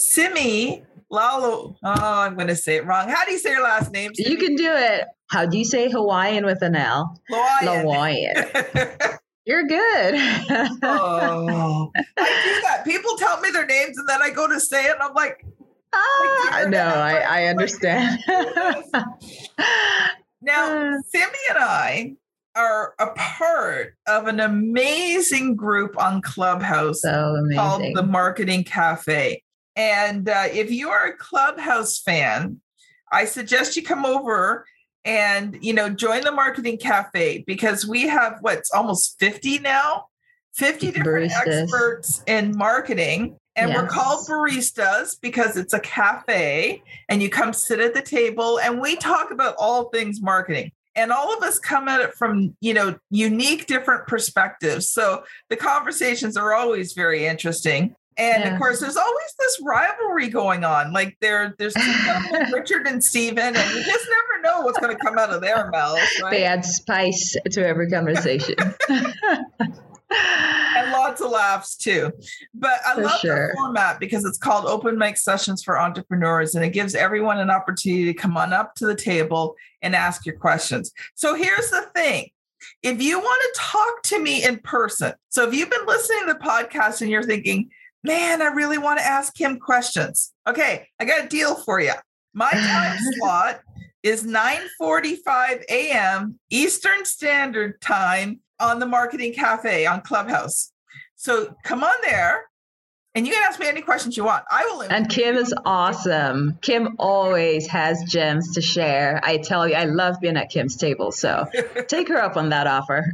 Simi Lalo. Oh, I'm going to say it wrong. How do you say your last name? Simi? You can do it. How do you say Hawaiian with an L? Hawaiian. Hawaiian. You're good. oh, I do that. People tell me their names and then I go to say it and I'm like, ah, no, I, I understand. now, Simi and I are a part of an amazing group on Clubhouse so called the Marketing Cafe. And uh, if you are a Clubhouse fan, I suggest you come over and you know join the Marketing Cafe because we have what's almost 50 now, 50 different baristas. experts in marketing. And yes. we're called baristas because it's a cafe and you come sit at the table and we talk about all things marketing and all of us come at it from you know unique different perspectives so the conversations are always very interesting and yeah. of course there's always this rivalry going on like there there's richard and Stephen, and you just never know what's going to come out of their mouths right? they add spice to every conversation and lots of laughs too. But I for love sure. the format because it's called Open Mic Sessions for Entrepreneurs and it gives everyone an opportunity to come on up to the table and ask your questions. So here's the thing. If you want to talk to me in person, so if you've been listening to the podcast and you're thinking, man, I really want to ask him questions. Okay, I got a deal for you. My time slot is 9:45 a.m. Eastern Standard Time on the Marketing Cafe on Clubhouse. So come on there and you can ask me any questions you want. I will. And Kim is awesome. Kim always has gems to share. I tell you, I love being at Kim's table. So take her up on that offer.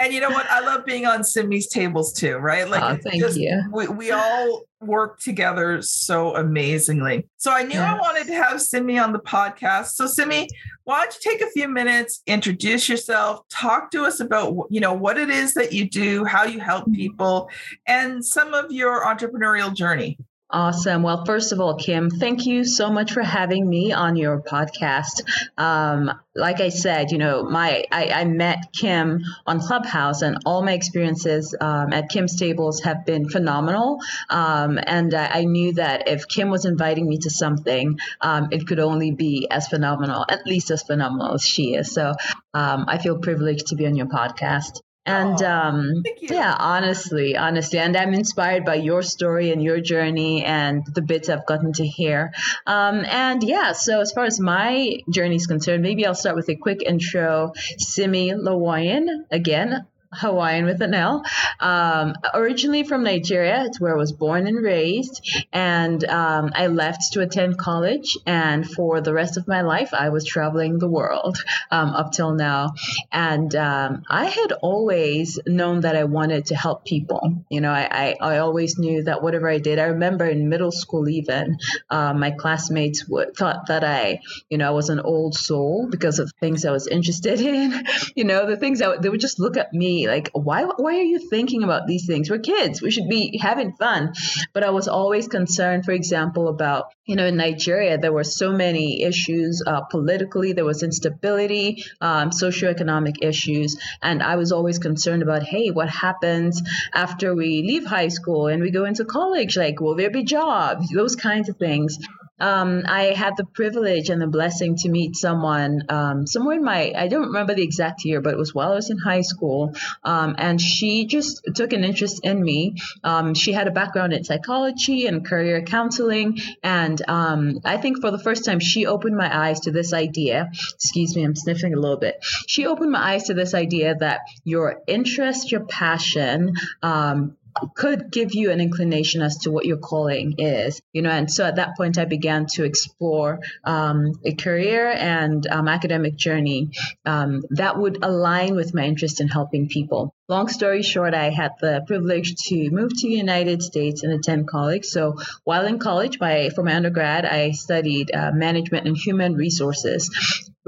and you know what? I love being on Simi's tables too, right? Like, oh, thank just, you. We, we all work together so amazingly. So I knew yeah. I wanted to have Simi on the podcast. So Simi, why don't you take a few minutes, introduce yourself, talk to us about you know what it is that you do, how you help mm-hmm. people, and some of your entrepreneurial journey. Awesome. Well, first of all, Kim, thank you so much for having me on your podcast. Um, like I said, you know, my I, I, met Kim on Clubhouse, and all my experiences um, at Kim's tables have been phenomenal. Um, and I, I, knew that if Kim was inviting me to something, um, it could only be as phenomenal, at least as phenomenal as she is. So um, I feel privileged to be on your podcast. And um, yeah, honestly, honestly, and I'm inspired by your story and your journey and the bits I've gotten to hear. Um, and yeah, so as far as my journey is concerned, maybe I'll start with a quick intro. Simi Lawoyin, again, Hawaiian with an L. Um, originally from Nigeria, it's where I was born and raised. And um, I left to attend college. And for the rest of my life, I was traveling the world um, up till now. And um, I had always known that I wanted to help people. You know, I, I, I always knew that whatever I did, I remember in middle school, even uh, my classmates would, thought that I, you know, I was an old soul because of things I was interested in. you know, the things that they would just look at me like why why are you thinking about these things? We're kids. We should be having fun. But i was always concerned for example about you know in nigeria there were so many issues uh, politically. There was instability um, socioeconomic issues. And i was always concerned about hey what happens after we leave high school and we go into college? Like will there be jobs? Those kinds of things um, I had the privilege and the blessing to meet someone um, somewhere in my, I don't remember the exact year, but it was while I was in high school. Um, and she just took an interest in me. Um, she had a background in psychology and career counseling. And um, I think for the first time, she opened my eyes to this idea. Excuse me, I'm sniffing a little bit. She opened my eyes to this idea that your interest, your passion, um, could give you an inclination as to what your calling is, you know. And so at that point, I began to explore um, a career and um, academic journey um, that would align with my interest in helping people. Long story short, I had the privilege to move to the United States and attend college. So while in college, my, for my undergrad, I studied uh, management and human resources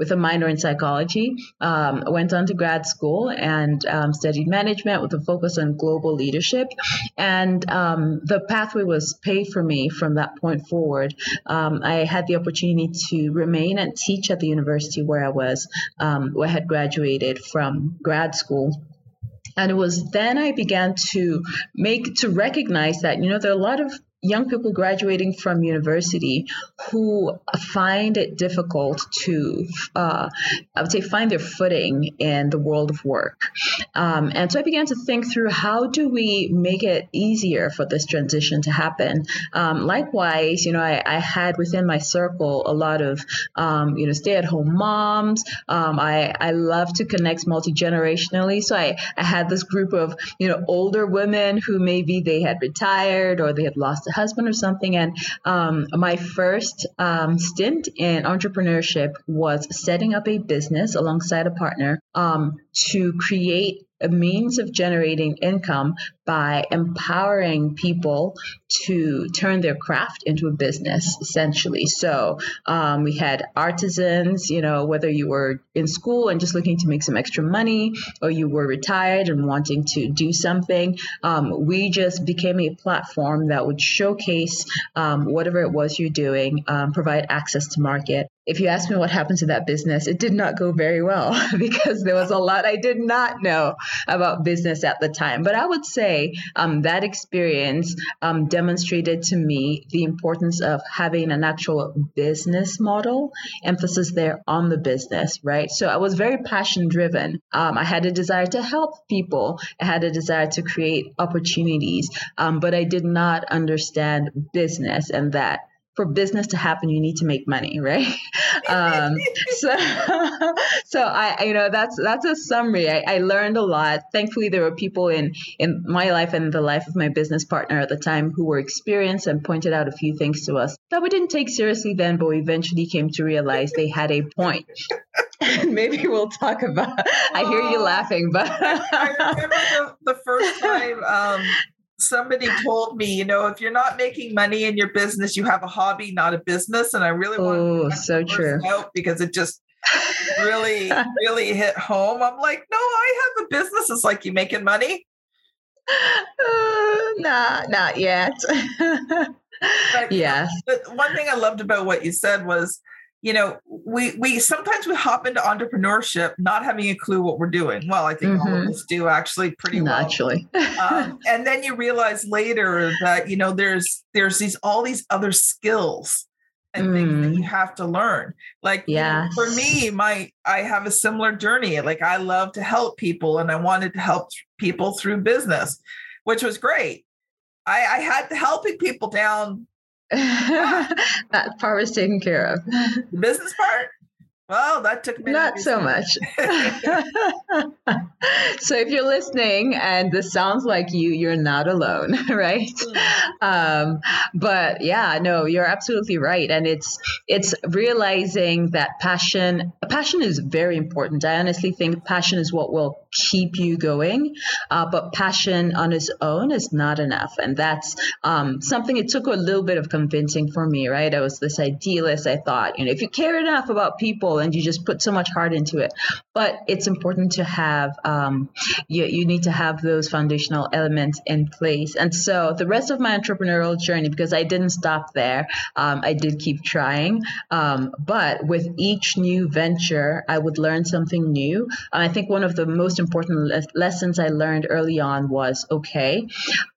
with a minor in psychology. Um, went on to grad school and um, studied management with a focus on global leadership. And um, the pathway was paved for me from that point forward. Um, I had the opportunity to remain and teach at the university where I was, um, where I had graduated from grad school and it was then I began to make to recognize that you know there are a lot of young people graduating from university who find it difficult to, uh, I would say, find their footing in the world of work. Um, and so I began to think through how do we make it easier for this transition to happen. Um, likewise, you know, I, I, had within my circle a lot of, um, you know, stay-at-home moms. Um, I, I love to connect multi-generationally. So I, I had this group of, you know, older women who maybe they had retired or they had lost husband or something. And um, my first um, stint in entrepreneurship was setting up a business alongside a partner um, to create a means of generating income by empowering people to turn their craft into a business, essentially. So um, we had artisans, you know, whether you were in school and just looking to make some extra money, or you were retired and wanting to do something, um, we just became a platform that would showcase um, whatever it was you're doing, um, provide access to market, if you ask me what happened to that business, it did not go very well because there was a lot I did not know about business at the time. But I would say um, that experience um, demonstrated to me the importance of having an actual business model, emphasis there on the business, right? So I was very passion driven. Um, I had a desire to help people, I had a desire to create opportunities, um, but I did not understand business and that for business to happen, you need to make money, right? Um, so, so I, you know, that's that's a summary. I, I, learned a lot. Thankfully, there were people in in my life and the life of my business partner at the time who were experienced and pointed out a few things to us that we didn't take seriously then, but we eventually came to realize they had a point. Maybe we'll talk about. I hear you laughing, but I remember the, the first time um, somebody told me, you know, if you're not making money in your business, you have a hobby, not a business. And I really want to so true out because it just really, really hit home. I'm like, no, I have a business. It's like you making money. Uh, nah, not yet. but, yes. But one thing I loved about what you said was you know, we we sometimes we hop into entrepreneurship not having a clue what we're doing. Well, I think mm-hmm. all of mm-hmm. us do actually pretty Naturally. well. um, and then you realize later that you know there's there's these all these other skills and mm. things that you mm. have to learn. Like yeah, for me, my I have a similar journey. Like I love to help people, and I wanted to help people through business, which was great. I, I had to helping people down that part was taken care of. The business part? Well, that took me not so much. so if you're listening and this sounds like you, you're not alone, right? Mm. Um, but yeah, no, you're absolutely right, and it's it's realizing that passion passion is very important. I honestly think passion is what will keep you going, uh, but passion on its own is not enough, and that's um, something it took a little bit of convincing for me. Right, I was this idealist. I thought, you know, if you care enough about people and you just put so much heart into it. But it's important to have, um, you, you need to have those foundational elements in place. And so the rest of my entrepreneurial journey, because I didn't stop there, um, I did keep trying. Um, but with each new venture, I would learn something new. And I think one of the most important le- lessons I learned early on was okay,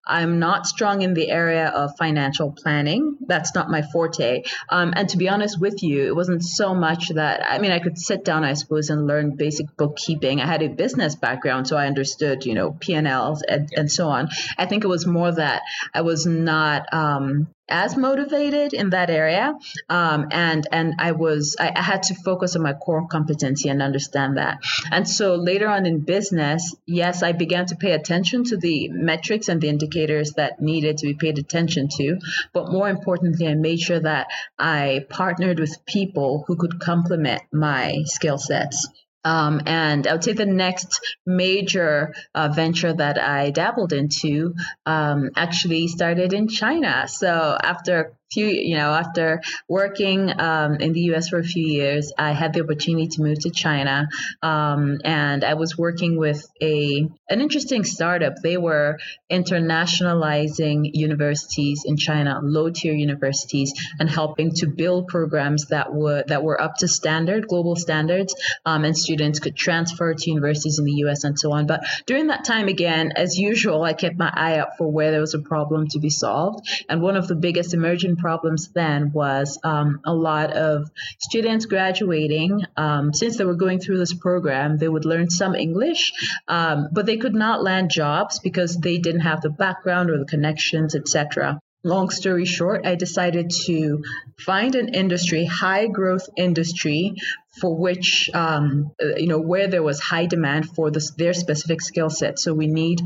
I'm not strong in the area of financial planning. That's not my forte. Um, and to be honest with you, it wasn't so much that, I mean, I could sit down, I suppose, and learn basic bookkeeping. I had a business background, so I understood, you know, P&Ls and, and so on. I think it was more that I was not um, as motivated in that area um, and and i was I, I, had to focus on my core competency and understand that. And so later on in business yes i began to pay attention to the metrics and the indicators that needed to be paid attention to but more importantly i made sure that i partnered with people who could complement my skill sets um, and I would say the next major uh, venture that I dabbled into um, actually started in China. So after few, you know, after working um, in the U.S. for a few years, I had the opportunity to move to China, um, and I was working with a an interesting startup. They were internationalizing universities in China, low tier universities, and helping to build programs that were that were up to standard, global standards, um, and students could transfer to universities in the U.S. and so on. But during that time, again, as usual, I kept my eye out for where there was a problem to be solved, and one of the biggest emerging problems then was um, a lot of students graduating. Um, since they were going through this program, they would learn some English, um, but they could not land jobs because they didn't have the background or the connections, etc long story short, I decided to find an industry, high growth industry, for which um, you know where there was high demand for this, their specific skill set. So we need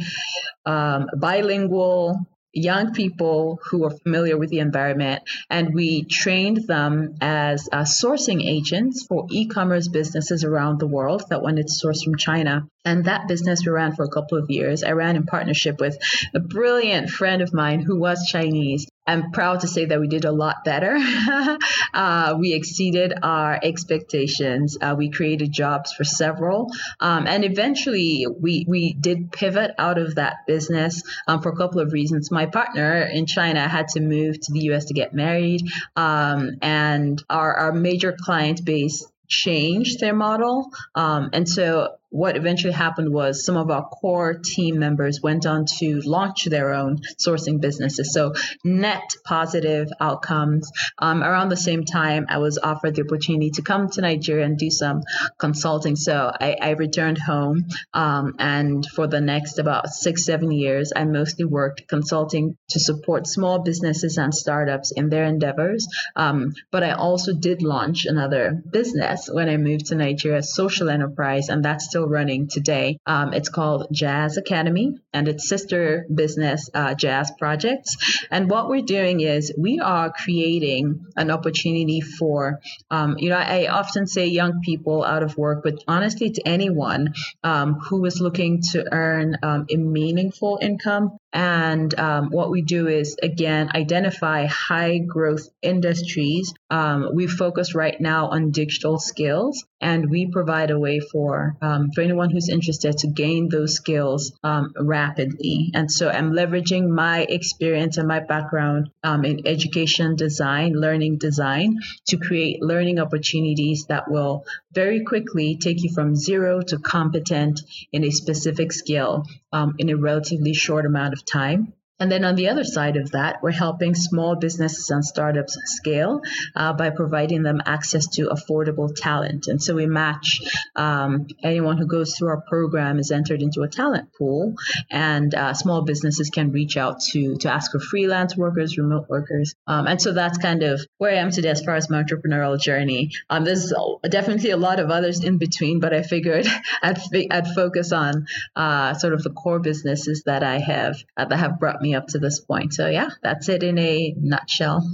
um, bilingual young people who are familiar with the environment, and we trained them as uh, sourcing agents for e-commerce businesses around the world that wanted to source from China. And that business we ran for a couple of years. I ran in partnership with a brilliant friend of mine who was Chinese. I'm proud to say that we did a lot better. uh, we exceeded our expectations. Uh, we created jobs for several. Um, and eventually we, we did pivot out of that business um, for a couple of reasons. My partner in China had to move to the US to get married. Um, and our, our major client base changed their model. Um, and so what eventually happened was some of our core team members went on to launch their own sourcing businesses. So net positive outcomes. Um, around the same time, I was offered the opportunity to come to Nigeria and do some consulting. So I, I returned home, um, and for the next about six, seven years, I mostly worked consulting to support small businesses and startups in their endeavors. Um, but I also did launch another business when I moved to Nigeria, social enterprise, and that's still still running today. Um, it's called Jass Academy and its sister business, uh, Jass Projects. And what we're doing is we are creating an opportunity for, um, you know, I often say young people out of work, but honestly, to anyone um, who is looking to earn um, a meaningful income and um, what we do is, again, identify high growth industries. Um, we focus right now on digital skills, and we provide a way for um, for anyone who's interested to gain those skills um, rapidly. And so, I'm leveraging my experience and my background um, in education design, learning design, to create learning opportunities that will very quickly take you from zero to competent in a specific skill um, in a relatively short amount of time. And then on the other side of that, we're helping small businesses and startups scale uh, by providing them access to affordable talent. And so we match um, anyone who goes through our program is entered into a talent pool, and uh, small businesses can reach out to to ask for freelance workers, remote workers. Um, and so that's kind of where I am today as far as my entrepreneurial journey. Um, there's definitely a lot of others in between, but I figured I'd, I'd focus on uh, sort of the core businesses that I have uh, that have brought me me up to this point. So yeah, that's it in a nutshell.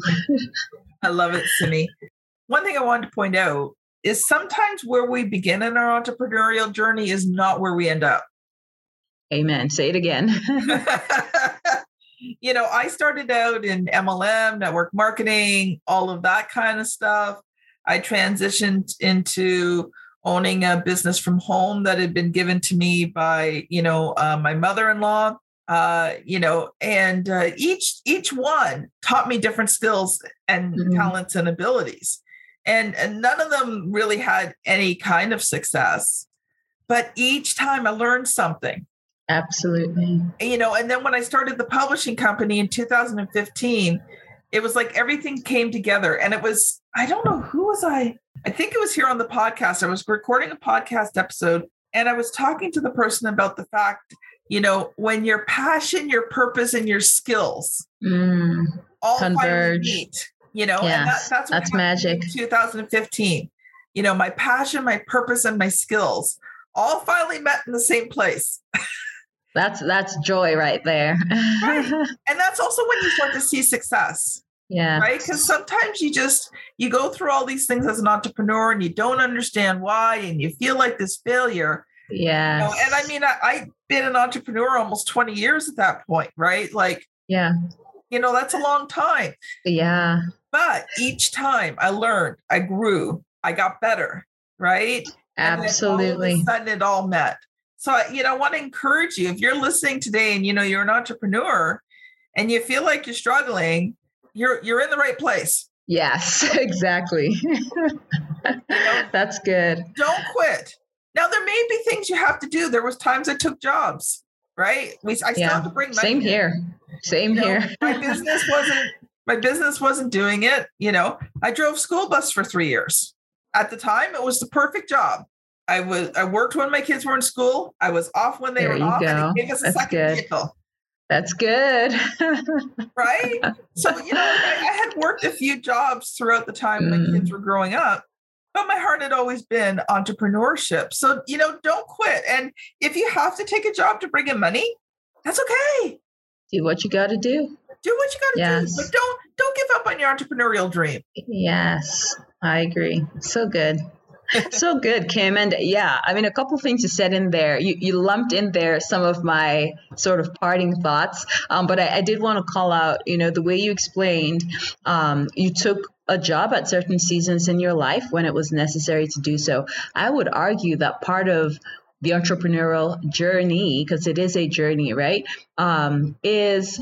I love it, Simi. One thing I wanted to point out is sometimes where we begin in our entrepreneurial journey is not where we end up. Amen. Say it again. you know, I started out in MLM, network marketing, all of that kind of stuff. I transitioned into owning a business from home that had been given to me by, you know, uh, my mother-in-law uh, you know, and uh, each each one taught me different skills and mm-hmm. talents and abilities, and, and none of them really had any kind of success. But each time I learned something, Absolutely. You know, and then when I started the publishing company in 2015, it was like everything came together and it was I don't know who was I I think it was here on the podcast. I was recording a podcast episode and I was talking to the person about the fact, you know, when your passion, your purpose, and your skills Mm, all Converge. meet, you know, and that, that's that's magic. in 2015. You know, my passion, my purpose, and my skills all finally met in the same place. that's that's joy right there. And that's also when you start to see success. yeah. right because sometimes you just you go through all these things as an entrepreneur and you don't understand why and you feel like this failure you Yeah. know, and i mean I, i've been an entrepreneur almost 20 years at that point right like Yeah. you know that's a long time Yeah. but each time i learned i grew i got better right And then all of a Absolutely. sudden it all met so you know i want to encourage you if you're listening today and you know you're an entrepreneur and you feel like you're struggling you're you're in the right place Yes, exactly. That's good. don't quit. Now there may be things you have to do. There was times I took jobs, right? We I still Yeah. have to bring money. Same here. Same You know, here. my business wasn't my business wasn't doing it. You know, I drove school bus for three years. At the time, it was the perfect job. I was I worked when my kids were in school. I was off when they There were off, and go. it gave us a That's second good. vehicle, That's good. right? so you know, I, I had worked a few jobs throughout the time my Mm. kids were growing up, but my heart had always been entrepreneurship. So you know, don't quit. And if you have to take a job to bring in money, that's okay. Do what you got to do. Do what you got to Yes. do, but don't don't give up on your entrepreneurial dream. Yes, I agree. So good. so good, Kim. And yeah, I mean, a couple things you said in there. You, you lumped in there some of my sort of parting thoughts. Um, but I, I did want to call out, you know, the way you explained um, you took a job at certain seasons in your life when it was necessary to do so. I would argue that part of the entrepreneurial journey, because it is a journey, right, um, is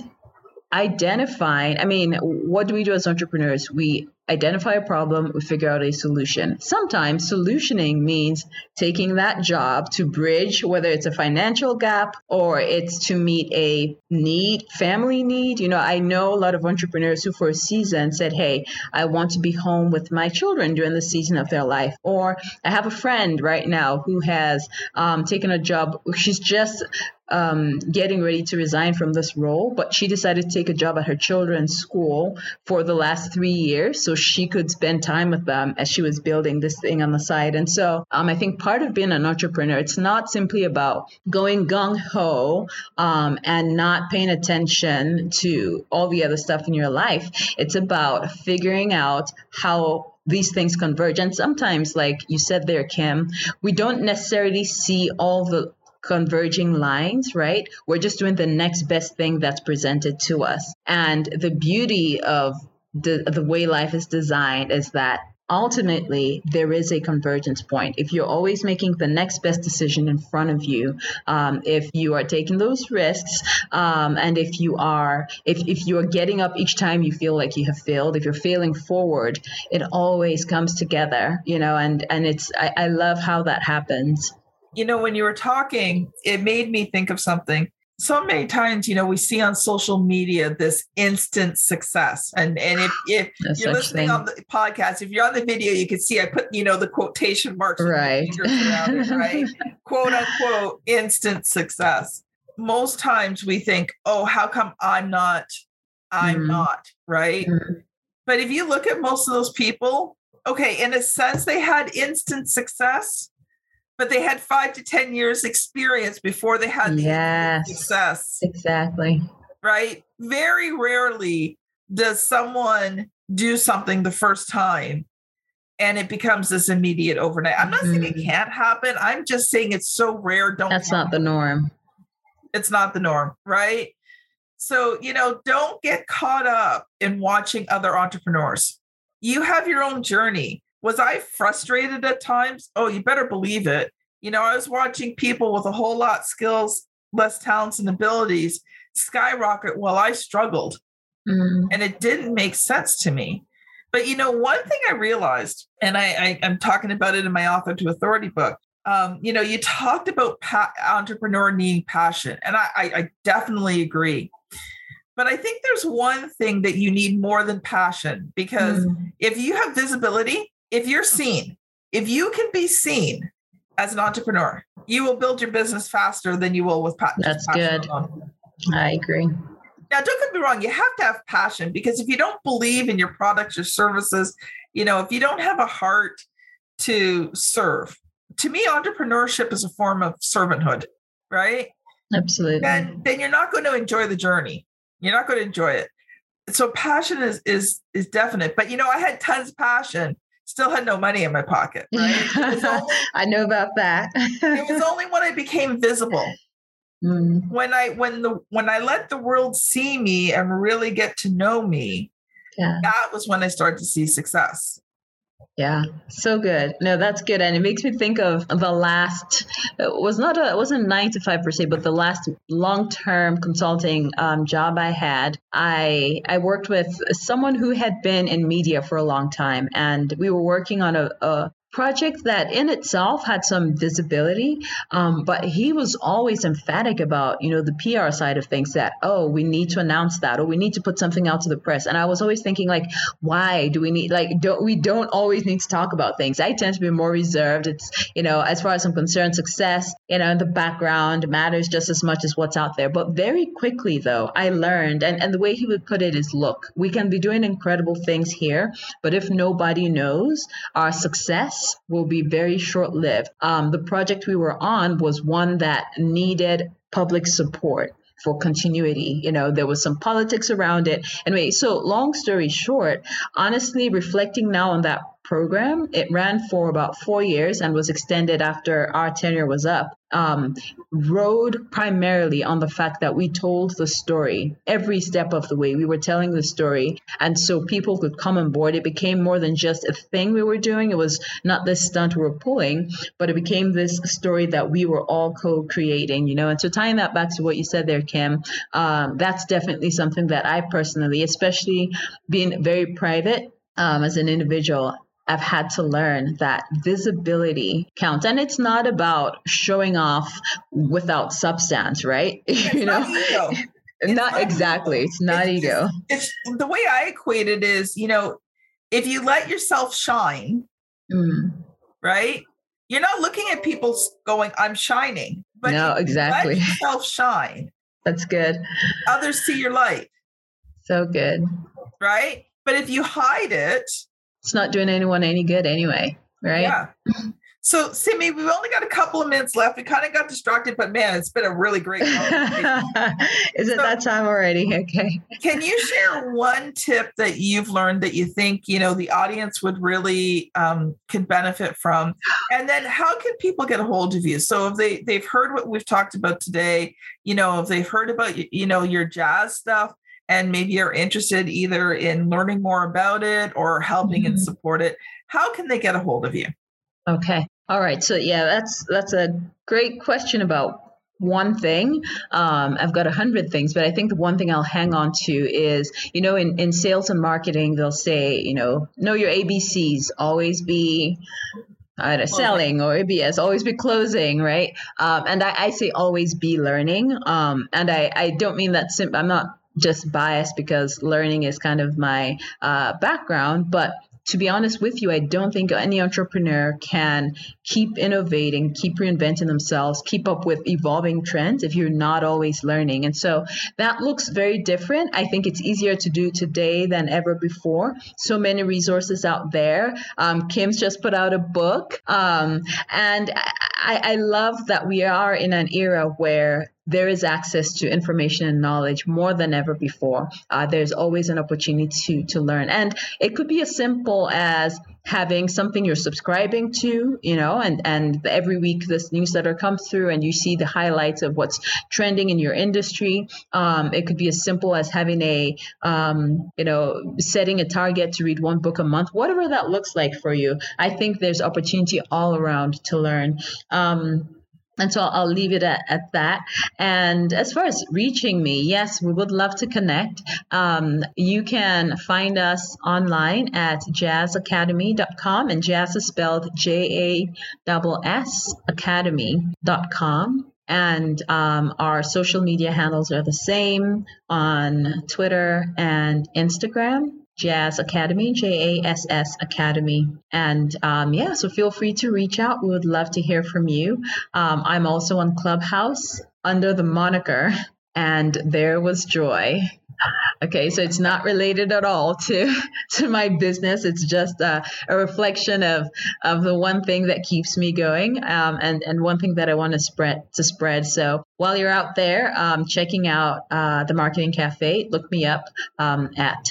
identifying i mean what do we do as entrepreneurs? We identify a problem we figure out a solution. Sometimes solutioning means taking that job to bridge whether it's a financial gap or it's to meet a need family need. You know i know a lot of entrepreneurs who for a season said hey i want to be home with my children during the season of their life. Or i have a friend right now who has um, taken a job she's just um, getting ready to resign from this role, but she decided to take a job at her children's school for the last three years so she could spend time with them as she was building this thing on the side. And so um, I think part of being an entrepreneur, it's not simply about going gung ho um, and not paying attention to all the other stuff in your life. It's about figuring out how these things converge. And sometimes, like you said there, Kim, we don't necessarily see all the converging lines, right? We're just doing the next best thing that's presented to us. And the beauty of the, the way life is designed is that ultimately there is a convergence point. If you're always making the next best decision in front of you, um, if you are taking those risks, um, and if you are if, if you are getting up each time you feel like you have failed, if you're failing forward, it always comes together, you know, and and it's I, I love how that happens. You know, when you were talking, it made me think of something. So many times, you know, we see on social media this instant success. And and if, if No you're listening thing. on the podcast, if you're on the video, you can see I put, you know, the quotation marks Right. it, right? Quote unquote instant success. Most times we think, oh, how come I'm not, I'm Mhm. not, right? Mhm. But if you look at most of those people, okay, in a sense, they had instant success, but they had five to 10 years experience before they had the Yes. success, Exactly. right? Very rarely does someone do something the first time and it becomes this immediate overnight. I'm not saying it Mhm. can't happen. I'm just saying it's so rare. Don't That's not the norm. it's not the norm, right? So, you know, don't get caught up in watching other entrepreneurs. You have your own journey. Was I frustrated at times? Oh, you better believe it. You know, I was watching people with a whole lot skills, less talents and abilities skyrocket while I struggled Mm. and it didn't make sense to me. But you know, one thing I realized, and I, I I'm talking about it in my author to authority book, um, you know, you talked about pa- entrepreneur needing passion, and I, I, I definitely agree. But I think there's one thing that you need more than passion because mm. if you have visibility, if you're seen, if you can be seen as an entrepreneur, you will build your business faster than you will with passion. That's good. Alone. I agree. Now, don't get me wrong, you have to have passion because if you don't believe in your products or services, you know, if you don't have a heart to serve, to me, entrepreneurship is a form of servanthood, right? Absolutely. Then, then you're not going to enjoy the journey. You're not going to enjoy it. So passion is is is definite. But you know, I had tons of passion, still had no money in my pocket. Right? Only, I know about that. it was only when I became visible. Mm. When I when the when I let the world see me and really get to know me, yeah. that was when I started to see success. Yeah, so good. No, that's good, and it makes me think of the last. It was not a. It wasn't nine to five per se, but the last long-term consulting um, job I had. I I worked with someone who had been in media for a long time, and we were working on a, a project that in itself had some visibility um, but he was always emphatic about you know the pr side of things that oh we need to announce that or we need to put something out to the press. And i was always thinking like why do we need like don't we don't always need to talk about things. I tend to be more reserved. It's you know as far as i'm concerned success you know in the background matters just as much as what's out there. But very quickly though i learned and, and the way he would put it is look we can be doing incredible things here but if nobody knows our success will be very short lived. Um, the project we were on was one that needed public support for continuity. You know, there was some politics around it. Anyway, so long story short, honestly, reflecting now on that program. It ran for about four years and was extended after our tenure was up. Um, rode primarily on the fact that we told the story every step of the way. We were telling the story, and so people could come on board. It became more than just a thing we were doing. It was not this stunt we were pulling, but it became this story that we were all co-creating. You know, and so tying that back to what you said there, Kim, um, that's definitely something that I personally, especially being very private um, as an individual, I've had to learn that visibility counts. And it's not about showing off without substance, right? It's you know, not, not, not exactly. It's not it's, ego. It's, it's, the way I equate it is, you know, if you let yourself shine, mm. right? You're not looking at people going, I'm shining. But no, exactly. Let yourself shine. That's good. Others see your light. So good. Right? But if you hide it, it's not doing anyone any good anyway, right? Yeah. So, Simi, we've only got a couple of minutes left. We kind of got distracted, but man, it's been a really great conversation. Is it so, that time already? Okay. Can you share one tip that you've learned that you think you know the audience would really um, can benefit from? And then, how can people get a hold of you? So, if they they've heard what we've talked about today, you know, if they've heard about you know your Jass stuff, and maybe are interested either in learning more about it or helping mm-hmm. and support it, how can they get a hold of you? Okay. All right. So yeah, that's that's a great question about one thing. Um, I've got a hundred things, but I think the one thing I'll hang on to is, you know, in, in sales and marketing, they'll say, you know, know your ABCs, always be uh, selling or ABS, always be closing, right? Um, and I, I, say always be learning. Um, and I, I don't mean that simple. I'm not just biased because learning is kind of my uh, background, but to be honest with you, I don't think any entrepreneur can keep innovating, keep reinventing themselves, keep up with evolving trends if you're not always learning. And so that looks very different. I think it's easier to do today than ever before. So many resources out there. Um, Kim's just put out a book. Um, and I, I love that we are in an era where there is access to information and knowledge more than ever before. Uh, there's always an opportunity to, to learn. And it could be as simple as having something you're subscribing to, you know, and, and every week this newsletter comes through and you see the highlights of what's trending in your industry. Um, it could be as simple as having a, um, you know, setting a target to read one book a month, whatever that looks like for you. I think there's opportunity all around to learn. Um, And so I'll leave it at, at that. And as far as reaching me, yes, we would love to connect. Um, you can find us online at jassacademy.com, and jass is spelled J A S academy.com. And um, our social media handles are the same on Twitter and Instagram. Jass Academy, J A S S Academy. And um, yeah, so feel free to reach out. We would love to hear from you. Um, I'm also on Clubhouse under the moniker, and there was joy. Okay, so it's not related at all to to my business. It's just a, a reflection of of the one thing that keeps me going, um, and and one thing that I want to spread to spread. So while you're out there um, checking out uh, the Marketing Cafe, look me up um, at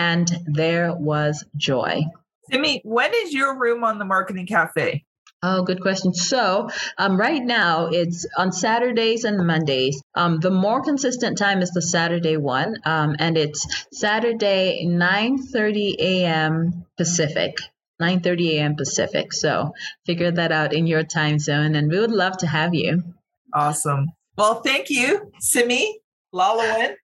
and there was joy. Simi, when is your room on the Marketing Cafe? Oh, good question. So, um, right now it's on Saturdays and Mondays. Um, the more consistent time is the Saturday one, um, and it's Saturday 9:30 a.m. Pacific. 9:30 a.m. Pacific. So, figure that out in your time zone, and we would love to have you. Awesome. Well, thank you, Simi Lawoyin.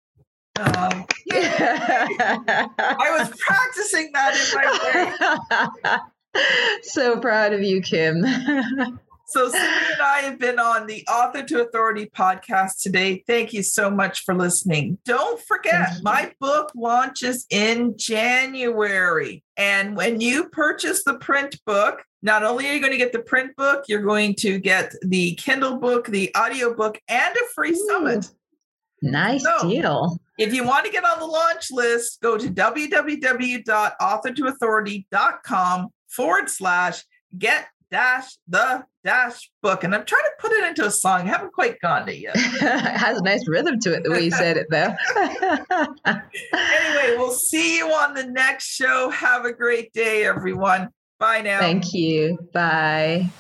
Um, I was practicing that in my brain. so proud of you, Kim. so, Cindy and I have been on the Author to Authority podcast today. Thank you so much for listening. Don't forget, my book launches in January. And when you purchase the print book, not only are you going to get the print book, you're going to get the Kindle book, the audio book, and a free Ooh. summit. Nice so, deal. If you want to get on the launch list, go to www.authortoauthority.com forward slash get dash the dash book. And I'm trying to put it into a song. I haven't quite gotten it yet. it has a nice rhythm to it the way you said it, though. anyway, we'll see you on the next show. Have a great day, everyone. Bye now. Thank you. Bye.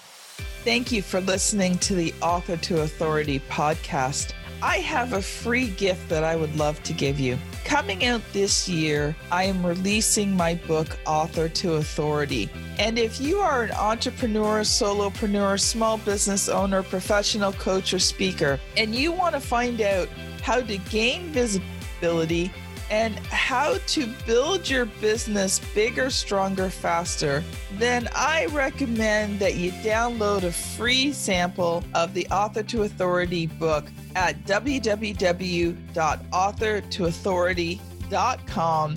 Thank you for listening to the Author to Authority podcast. I have a free gift that I would love to give you. Coming out this year, I am releasing my book, Author to Authority. And if you are an entrepreneur, solopreneur, small business owner, professional coach, or speaker, and you want to find out how to gain visibility, and how to build your business bigger, stronger, faster, then I recommend that you download a free sample of the Author to Authority book at www.authortoauthority.com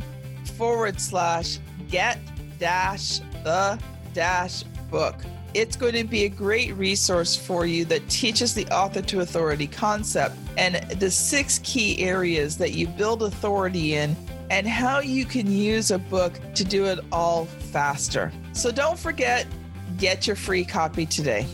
forward slash get dash the dash book. It's going to be a great resource for you that teaches the author to authority concept and the six key areas that you build authority in and how you can use a book to do it all faster. So don't forget, get your free copy today.